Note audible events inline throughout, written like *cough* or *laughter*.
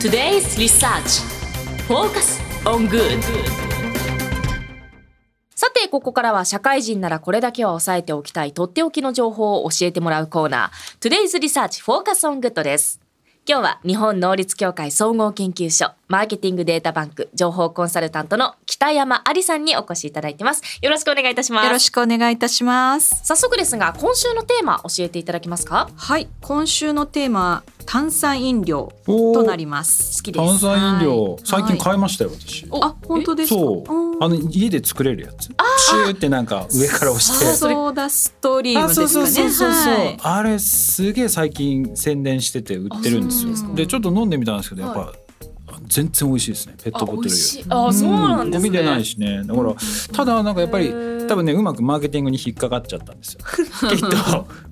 Today's Research Focus on Good さて、ここからは社会人ならこれだけは押さえておきたいとっておきの情報を教えてもらうコーナー Today's Research Focus on Good です。今日は日本能率協会総合研究所マーケティングデータバンク情報コンサルタントの北山ありさんにお越しいただいてます。よろしくお願いいたします。よろしくお願いいたします。早速ですが、今週のテーマ教えていただけますか？はい、今週のテーマは炭酸飲料となります。好きです。炭酸飲料、はい最近買いましたよ私。おあ、本当ですか？あの家で作れるやつ。プシューってなんか上から押して。ソーダストリームあですかね。そうそうそうそうはい。あれすげえ最近宣伝してて売ってるんですよ。でちょっと飲んでみたんですけどやっぱ、は全然美味しいですね。ペットボトルより。あそうなんですね。ゴミ出ないしね。だからただなんかやっぱり多分ねうまくマーケティングに引っかかっちゃったんですよ。*laughs* きっと。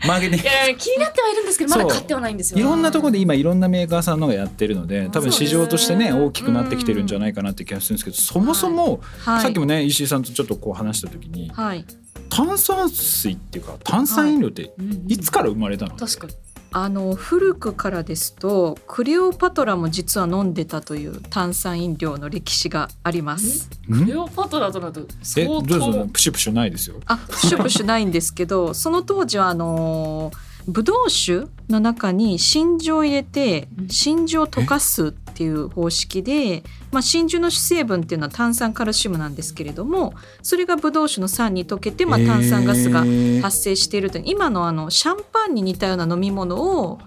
マーケティング。いやいや気になってはいるんですけどまだ買ってはないんですよいろんなところで今いろんなメーカーさんのがやってるので多分市場としてね大きくなってきてるんじゃないかなって気がするんですけどそもそもはい。さっきもね石井さんとちょっとこう話した時にはい。炭酸水っていうか炭酸飲料っていつから生まれたの？確かにあの古くからですとクレオパトラも実は飲んでたという炭酸飲料の歴史があります。ん？レオパトラとなるとえ相どうぞ。当。プシュプシュないですよ。あ、プシュプシュないんですけど、*laughs* その当時はあのブドウ酒の中に真珠を入れてうん。真珠を溶かすっていう方式で、まあ、真珠の主成分っていうのは炭酸カルシウムなんですけれどもそれがブドウ酒の酸に溶けて、まあ、炭酸ガスが発生しているという今のあのシャンパンに似たような飲み物を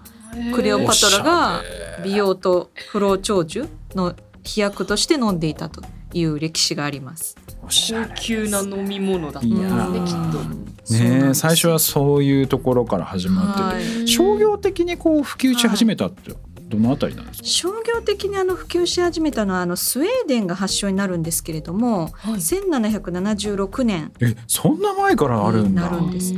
クレオパトラが美容と不老長寿の飛躍として飲んでいたという歴史があります。おしゃれ。高級な飲み物だったんですねきっとね最初はそういうところから始まってて、はい。商業的にこう普及し始めたってどのあたりなんですか、商業的にあの普及し始めたのはあのスウェーデンが発祥になるんですけれども、はい。1776年。えそんな前からあるんだ、なるんです。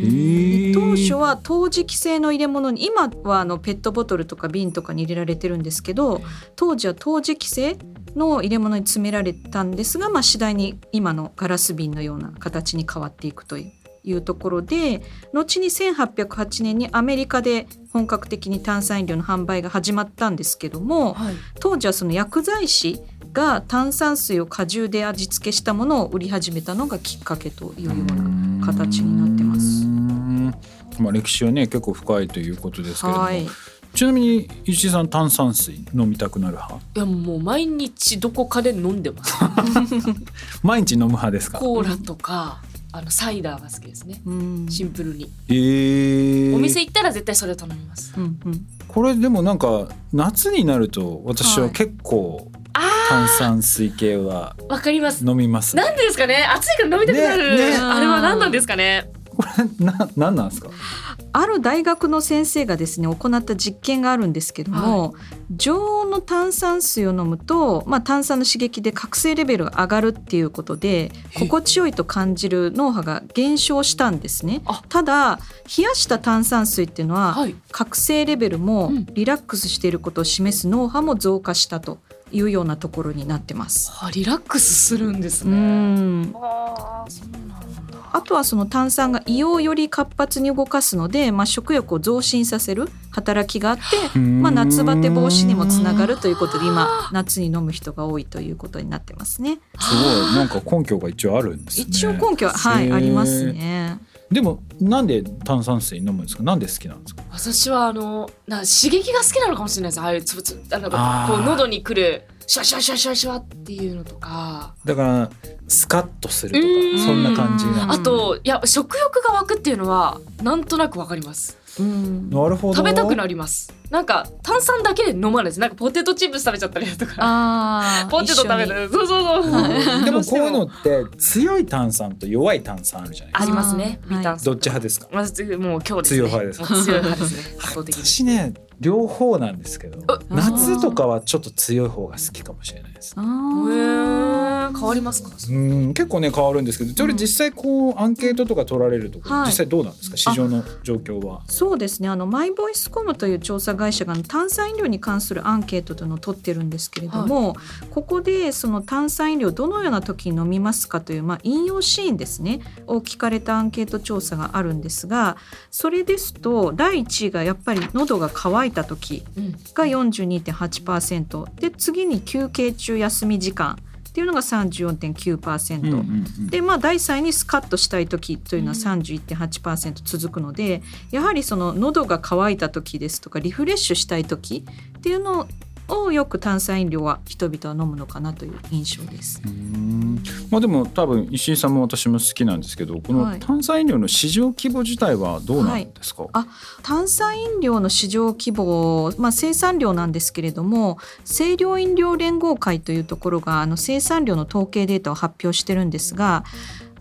当初は陶磁器製の入れ物に今はあのペットボトルとか瓶とかに入れられてるんですけど当時は陶磁器製の入れ物に詰められたんですが、まあ、次第に今のガラス瓶のような形に変わっていくという。いうところで後に1808年にアメリカで本格的に炭酸飲料の販売が始まったんですけども、はい。当時はその薬剤師が炭酸水を果汁で味付けしたものを売り始めたのがきっかけというような形になってます。うー。ん。まあ歴史はね結構深いということですけれども、はい、ちなみに石井さん炭酸水飲みたくなる派？いやもう毎日どこかで飲んでます。*laughs* 毎日飲む派ですか？コーラとかあのサイダーが好きですね。うん。シンプルに。えー、お店行ったら絶対それを頼みます。うんうん。これでもなんか夏になると私は結構炭酸水系はわかります。飲みます、ね、なんでですかね？暑いから飲みたくなる、ねね。あれは何なんですかね？これななんなんですか？ある大学の先生がですね行った実験があるんですけども、常温の炭酸水を飲むと、まあ、炭酸の刺激で覚醒レベルが上がるっていうことで心地よいと感じる脳波が減少したんですね。あ。ただ冷やした炭酸水っていうのは、はい。覚醒レベルもうん。リラックスしていることを示す脳波も増加したというようなところになってます。あリラックスするんですうねん。あーそうなんだあとはその炭酸が胃をより活発に動かすので、まあ、食欲を増進させる働きがあって、まあ、夏バテ防止にもつながるということで今夏に飲む人が多いということになってますね。すごい。なんか根拠が一応あるんですね。一応根拠は、はい、ありますね。でもなんで炭酸水飲むんですか？なんで好きなんですか？私はあのな刺激が好きなのかもしれないです。ああいうつぶつぶあのこう喉にくるシュワシュワシュワシュワシュワっていうのとか。だからスカッとするとうん。かそんな感じなうんあといや食欲が湧くっていうのはなんとなくわかります。うん。なるほど。食べたくなります。なんか炭酸だけで飲まないですなんかポテトチップス食べちゃったりとか。あー *laughs* ポテト食べ一緒に。たりそうそうそう。*laughs* はいでもこういうのどって強い炭酸と弱い炭酸あるじゃないですか。ありますね。あー微炭酸どっち派ですか？まずもう今日ですね。強い派です強い派ですね。圧倒的に。私ね両方なんですけどあ夏とかはちょっと強い方が好きかもしれないですあへーー変わりますか？うん結構ね変わるんですけどそれ実際こうアンケートとか取られると、はい。実際どうなんですか？市場の状況は。そうですね。あのマイボイスコムという調査会社が炭酸飲料に関するアンケートというのを取ってるんですけれども、ここでその炭酸飲料どのような時に飲みますかという、まあ、引用シーンですね。を聞かれたアンケート調査があるんですがそれですと第1位がやっぱり喉が渇いた時うん。が42.8%で次に休憩中休み時間っていうのが34.9%。うんうんうんでまあ第3位にスカッとしたい時というのは31.8%続くので、やはりその喉が渇いた時ですとかリフレッシュしたい時っていうのをよく炭酸飲料は人々は飲むのかなという印象です。まあでも多分石井さんも私も好きなんですけどこのはい。炭酸飲料の市場規模自体はどうなんですか、あ炭酸飲料の市場規模、まあ、生産量なんですけれども清涼飲料連合会というところがあの生産量の統計データを発表してるんですが、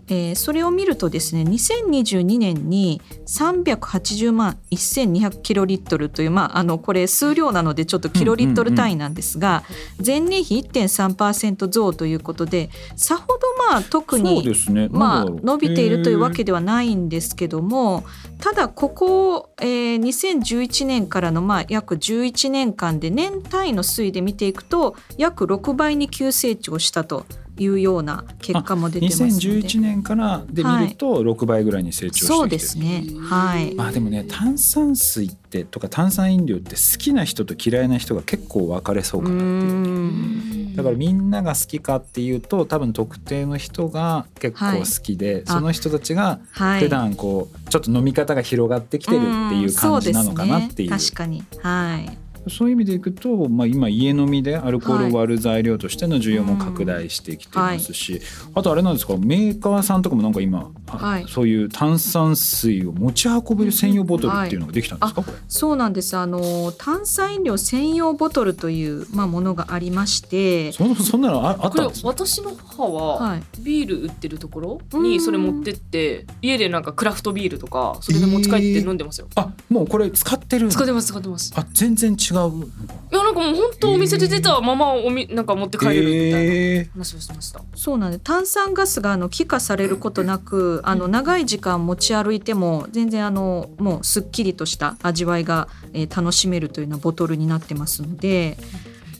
えーそれを見るとですね2022年に380万1200キロリットルという、まあ、あのこれ数量なのでちょっとキロリットル単位なんですが、前年比1.3%増ということでさほどまあ特にね。まあ、伸びているというわへけではないんですけどもただここ、えー2011年からのまあ約11年間で年単位の推移で見ていくと約6倍に急成長したというような結果も出てますので。2011年からで見ると6倍ぐらいに成長してきてる、そうですね。はい。まあでもね炭酸水ってとか炭酸飲料って好きな人と嫌いな人が結構分かれそううかなっていう。ん。だからみんなが好きかっていうと多分特定の人が結構好きで、あその人たちがはい。普段こうちょっと飲み方が広がってきてるっていう感じなのかなっていう,、うね、確かに。はいそういう意味でいくと、まあ、今家飲みでアルコールを割る材料としての需要も拡大してきてますし、あとあれなんですかメーカーさんとかもなんか今、あはい。そういう炭酸水を持ち運べる専用ボトルっていうのができたんですか、これそうなんです。あの炭酸飲料専用ボトルという、まあ、ものがありまして。そんそんなのああっこれたんですね。私の母ははい。ビール売ってるところうん。にそれ持ってって家でなんかクラフトビールとかそれで持ち帰って飲んでますよ、あもうこれ使ってる使ってます使ってます。あ全然違ういやなんかもう本当お店で出たままおみなんか持って帰れるみたいなえー話をしてました、そうなんです炭酸ガスがあの気化されることなくあの長い時間持ち歩いても全然あのもうすっきりとした味わいが、えー楽しめるというようなボトルになってますので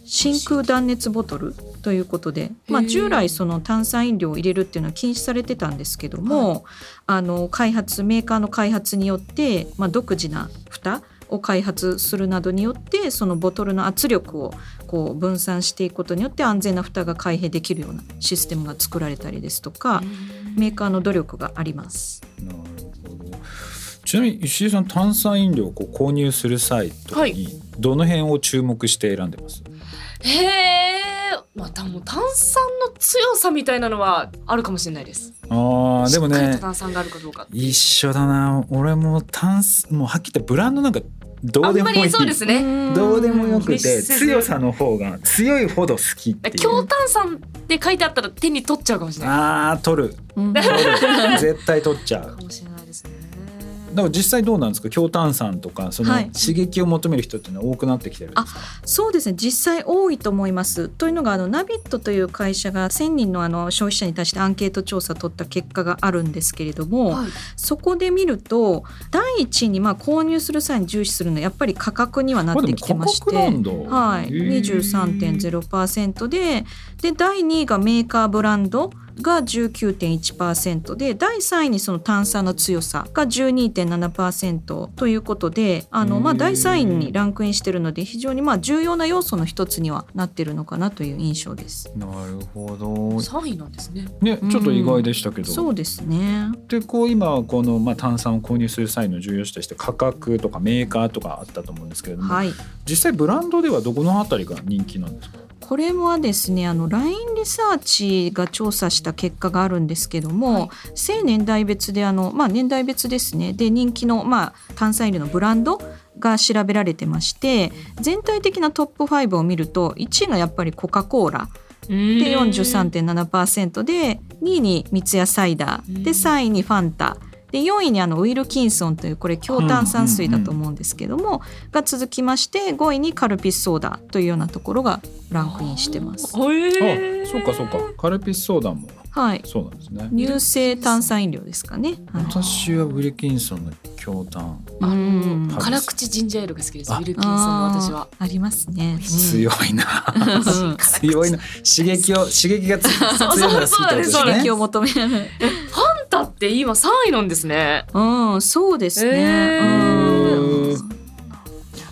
真空断熱ボトルということで、まあ、従来その炭酸飲料を入れるっていうのは禁止されてたんですけども、あの開発メーカーの開発によって、まあ、独自な蓋を開発するなどによってそのボトルの圧力をこう分散していくことによって安全な蓋が開閉できるようなシステムが作られたりですとかメーカーの努力があります。なるほど。ちなみに石井さん炭酸飲料をこう購入する際とかにどの辺を注目して選んでます、へえまたもう炭酸の強さみたいなのはあるかもしれないです。あーでもねと炭酸があるかどうか一緒だな。俺も炭酸もうはっきり言ってブランドなんかどうんでもいい。りそうですね。*laughs* どうでもよくて強さの方が強いほど好きっていう。強炭酸って書いてあったら手に取っちゃうかもしれない。あー取る。うん。取る。絶対取っちゃう。かもしれないだから実際どうなんですか？強炭酸とかそのはい。刺激を求める人っていうのは多くなってきてるんですか、そうですね。実際多いと思います。というのがあのナビットという会社が1,000人のあの消費者に対してアンケート調査を取った結果があるんですけれども、はい。そこで見ると第一にまあ購入する際に重視するのはやっぱり価格にはなってきてまして。はい、へー。23.0%でで第2位がメーカーブランドが19.1%で第3位にその炭酸の強さが12.7%ということであの、まあ、第3位にランクインしてるので非常にまあ重要な要素の一つにはなってるのかなという印象です。なるほど。三位なんですね。ねちょっと意外でしたけど、そうですね。でこう今この、まあ、炭酸を購入する際の重要視として価格とかメーカーとかあったと思うんですけれども、はい。実際ブランドではどこのあたりが人気なんですか？これはですねあの LINE リサーチが調査した結果があるんですけども、はい。性年代別であの、まあ、年代別ですね。で人気の、まあ、炭酸飲料のブランドが調べられてまして全体的なトップ5を見ると1位がやっぱりコカ・コーラ。でで43.7%で2位に三ツ矢サイダー。でうん。3位にファンタで4位にあのウィルキンソンというこれ強炭酸水だと思うんですけども、が続きまして5位にカルピスソーダというようなところがランクインしてます。あそうかそうか。カルピスソーダもはい、そうなんですね。乳性炭酸飲料ですかね。はい。私はウィルキンソンの強炭。あうん。の辛口ジンジャーエールが好きですあ。ウィルキンソンの私は。ありますね。うん。強いな。うん強いな。刺激を刺激がつ *laughs* 強いのが好きってことですね。そうです刺激を求める。ファンタって今3位なんですね。うん、そうですね。へー。うん。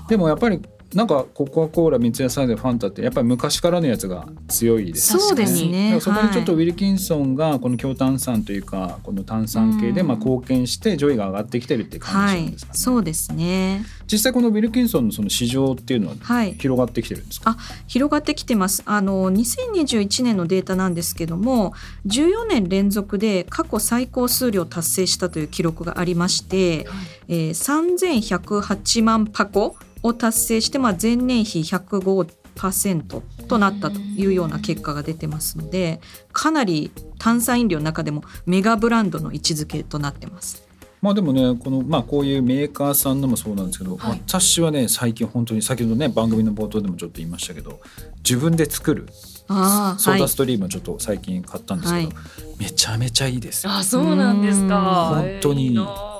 でもやっぱりなんかコカ・コーラ三ツ矢サイダーファンタってやっぱり昔からのやつが強いですそうですだね。そこにちょっとウはいィルキンソンがこの強炭酸というかこの炭酸系でうんまあ貢献して上位が上がってきてるって感はいじなんですか、ねそうですね。実際このウィルキンソンのその市場っていうのははい。広がってきてるんですか、広がってきてます。あの2021年のデータなんですけども、14年連続で過去最高数量達成したという記録がありまして、えー、3108万箱を達成して、まあ、前年比105%となったというような結果が出てますのでかなり炭酸飲料の中でもメガブランドの位置づけとなってます。まあでもねこのまあこういうメーカーさんのもそうなんですけど、はい。私はね最近本当に先ほどね番組の冒頭でもちょっと言いましたけど自分で作るあソーダはいストリームをちょっと最近買ったんですけど、はい。めちゃめちゃいいです。あそうなんですか。うん本当にいいな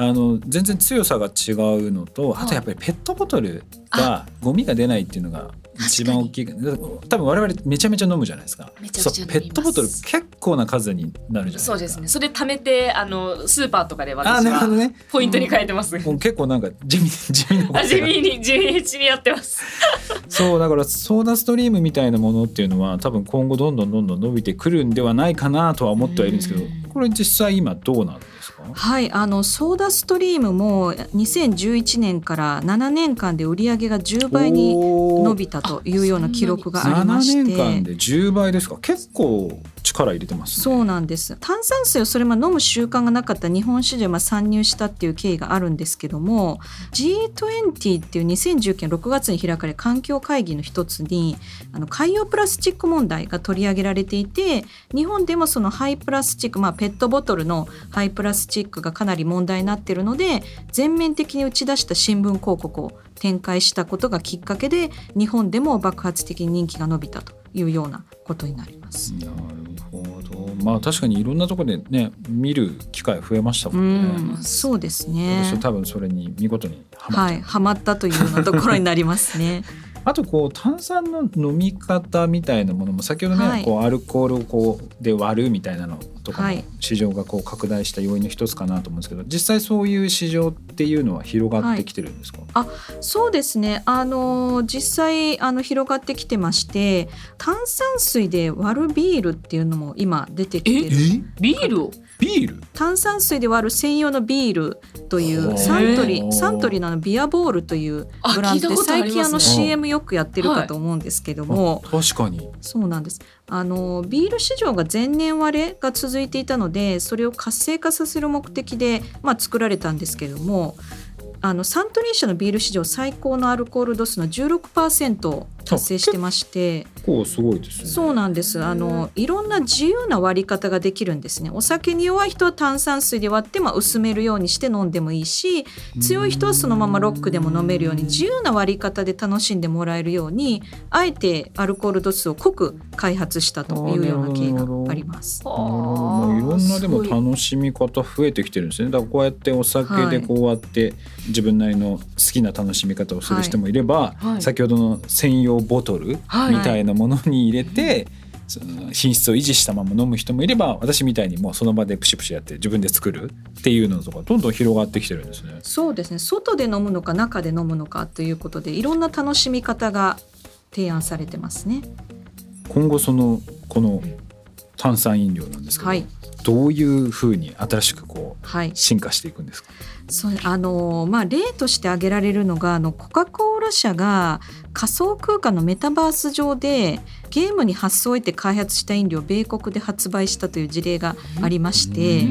あの全然強さが違うのと、はい。あとやっぱりペットボトルがゴミが出ないっていうのが一番大きい。多分我々めちゃめちゃ飲むじゃないですか。そうペットボトル結構な数になるじゃないですか。そうですね。それ貯めてあのスーパーとかであ私はね。ポイントに変えてます、もう結構なんか地味 *laughs* 地味な地味に地味にやってます。そうだからソーダストリームみたいなものっていうのは多分今後どんどんどんどん伸びてくるんではないかなとは思ってはいるんですけどうん。これ実際今どうなんですかはい、あのソーダストリームも2011年から7年間で売り上げが10倍に伸びたというような記録がありまし7て年間で10倍ですか？結構力入れてますね。そうなんです。炭酸水をそれまで飲む習慣がなかった日本市場にまあ参入したっていう経緯があるんですけども G20 っていう2019年6月に開かれ環境会議の一つにあの海洋プラスチック問題が取り上げられていて日本でもそのハイプラスチック、まあ、ペットボトルのハイプラスチックがかなり問題になっているので全面的に打ち出した新聞広告を展開したことがきっかけで日本でも爆発的に人気が伸びたというようなことになります。なるほどまあ確かにいろんなところでね見る機会増えましたもうんね、ん、そうですね。多分それに見事にハマっちゃうはい、ハマったというようなところになりますね。*laughs* あとこう炭酸の飲み方みたいなものも先ほどね、はい。こうアルコールをこうで割るみたいなのとかもはい。市場がこう拡大した要因の一つかなと思うんですけど実際そういう市場っていうのは広がってきてるんですか、そうですね。あの実際あの広がってきてまして、炭酸水で割るビールっていうのも今出てきてる。ビールを？ビール？炭酸水で割る専用のビールといほう。うサントリへーーサントリーのビアボールというあブランド。で最近あの CM よくやってるかと思うんですけども、あ確かに。そうなんです。あのビール市場が前年割れが続いていたのでそれを活性化させる目的で、まあ、作られたんですけれどもあのサントリー社のビール市場最高のアルコール度数の16%を達成してまして。結構すごいですね。そうなんです。あのいろんな自由な割り方ができるんですね。お酒に弱い人は炭酸水で割って、まあ、薄めるようにして飲んでもいいし強い人はそのままロックでも飲めるように自由な割り方で楽しんでもらえるようにあえてアルコール度数を濃く開発したというような経緯があります。なるいろんなでも楽しみ方増えてきてるんですね。だからこうやってお酒でこうやって自分なりの好きな楽しみ方をする人もいれば、はい。先ほどの専用ボトルはい。みたいなものに入れて、その品質を維持したまま飲む人もいれば私みたいにもうその場でプシュプシュやって自分で作るっていうのとかどんどん広がってきてるんですね。そうですね。外で飲むのか中で飲むのかということでいろんな楽しみ方が提案されてますね。今後そのこの炭酸飲料なんですけど、はい。どういうふうに新しくこうはい、進化していくんですか？そうあのまあ例として挙げられるのがあのコカ・コーラ社が仮想空間のメタバース上でゲームに発想を得て開発した飲料を米国で発売したという事例がありまして。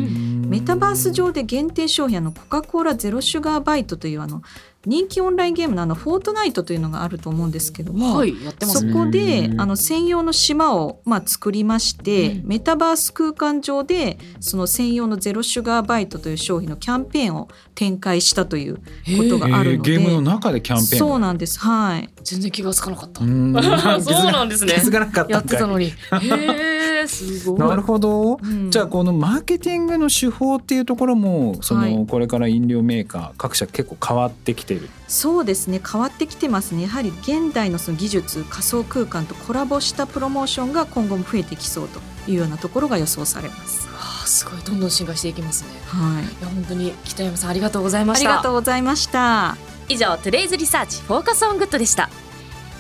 メタバース上で限定商品あのコカ・コーラゼロシュガーバイトというあの人気オンラインゲームのあのフォートナイトというのがあると思うんですけども、はいやってますね。そこでうん。あの専用の島をまあ作りまして、うん。メタバース空間上でその専用のゼロシュガーバイトという商品のキャンペーンを展開したということがあるので、えーゲームの中でキャンペーン。そうなんです。はい。全然気がつかなかった。うん。*laughs* そうなんですね。*laughs* 気づかなかったやってたのに。へえ、すごい。なるほど、うんじゃあこのマーケティングの手法っていうところもその、はいこれから飲料メーカー各社結構変わってきてるそうですね変わってきてますねやはり現代のその技術仮想空間とコラボしたプロモーションが今後も増えてきそうというようなところが予想されます。わあすごいどんどん進化していきますね。はい、いや本当に北山さんありがとうございまあした。りがとうございました。以上トゥデイズリサーチフォーカスオングッドでした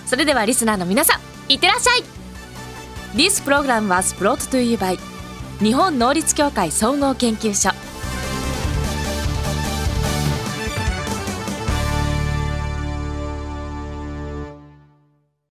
それではリスナーの皆さんいってらっしゃい This program was brought to you by 日本能力協会総合研究所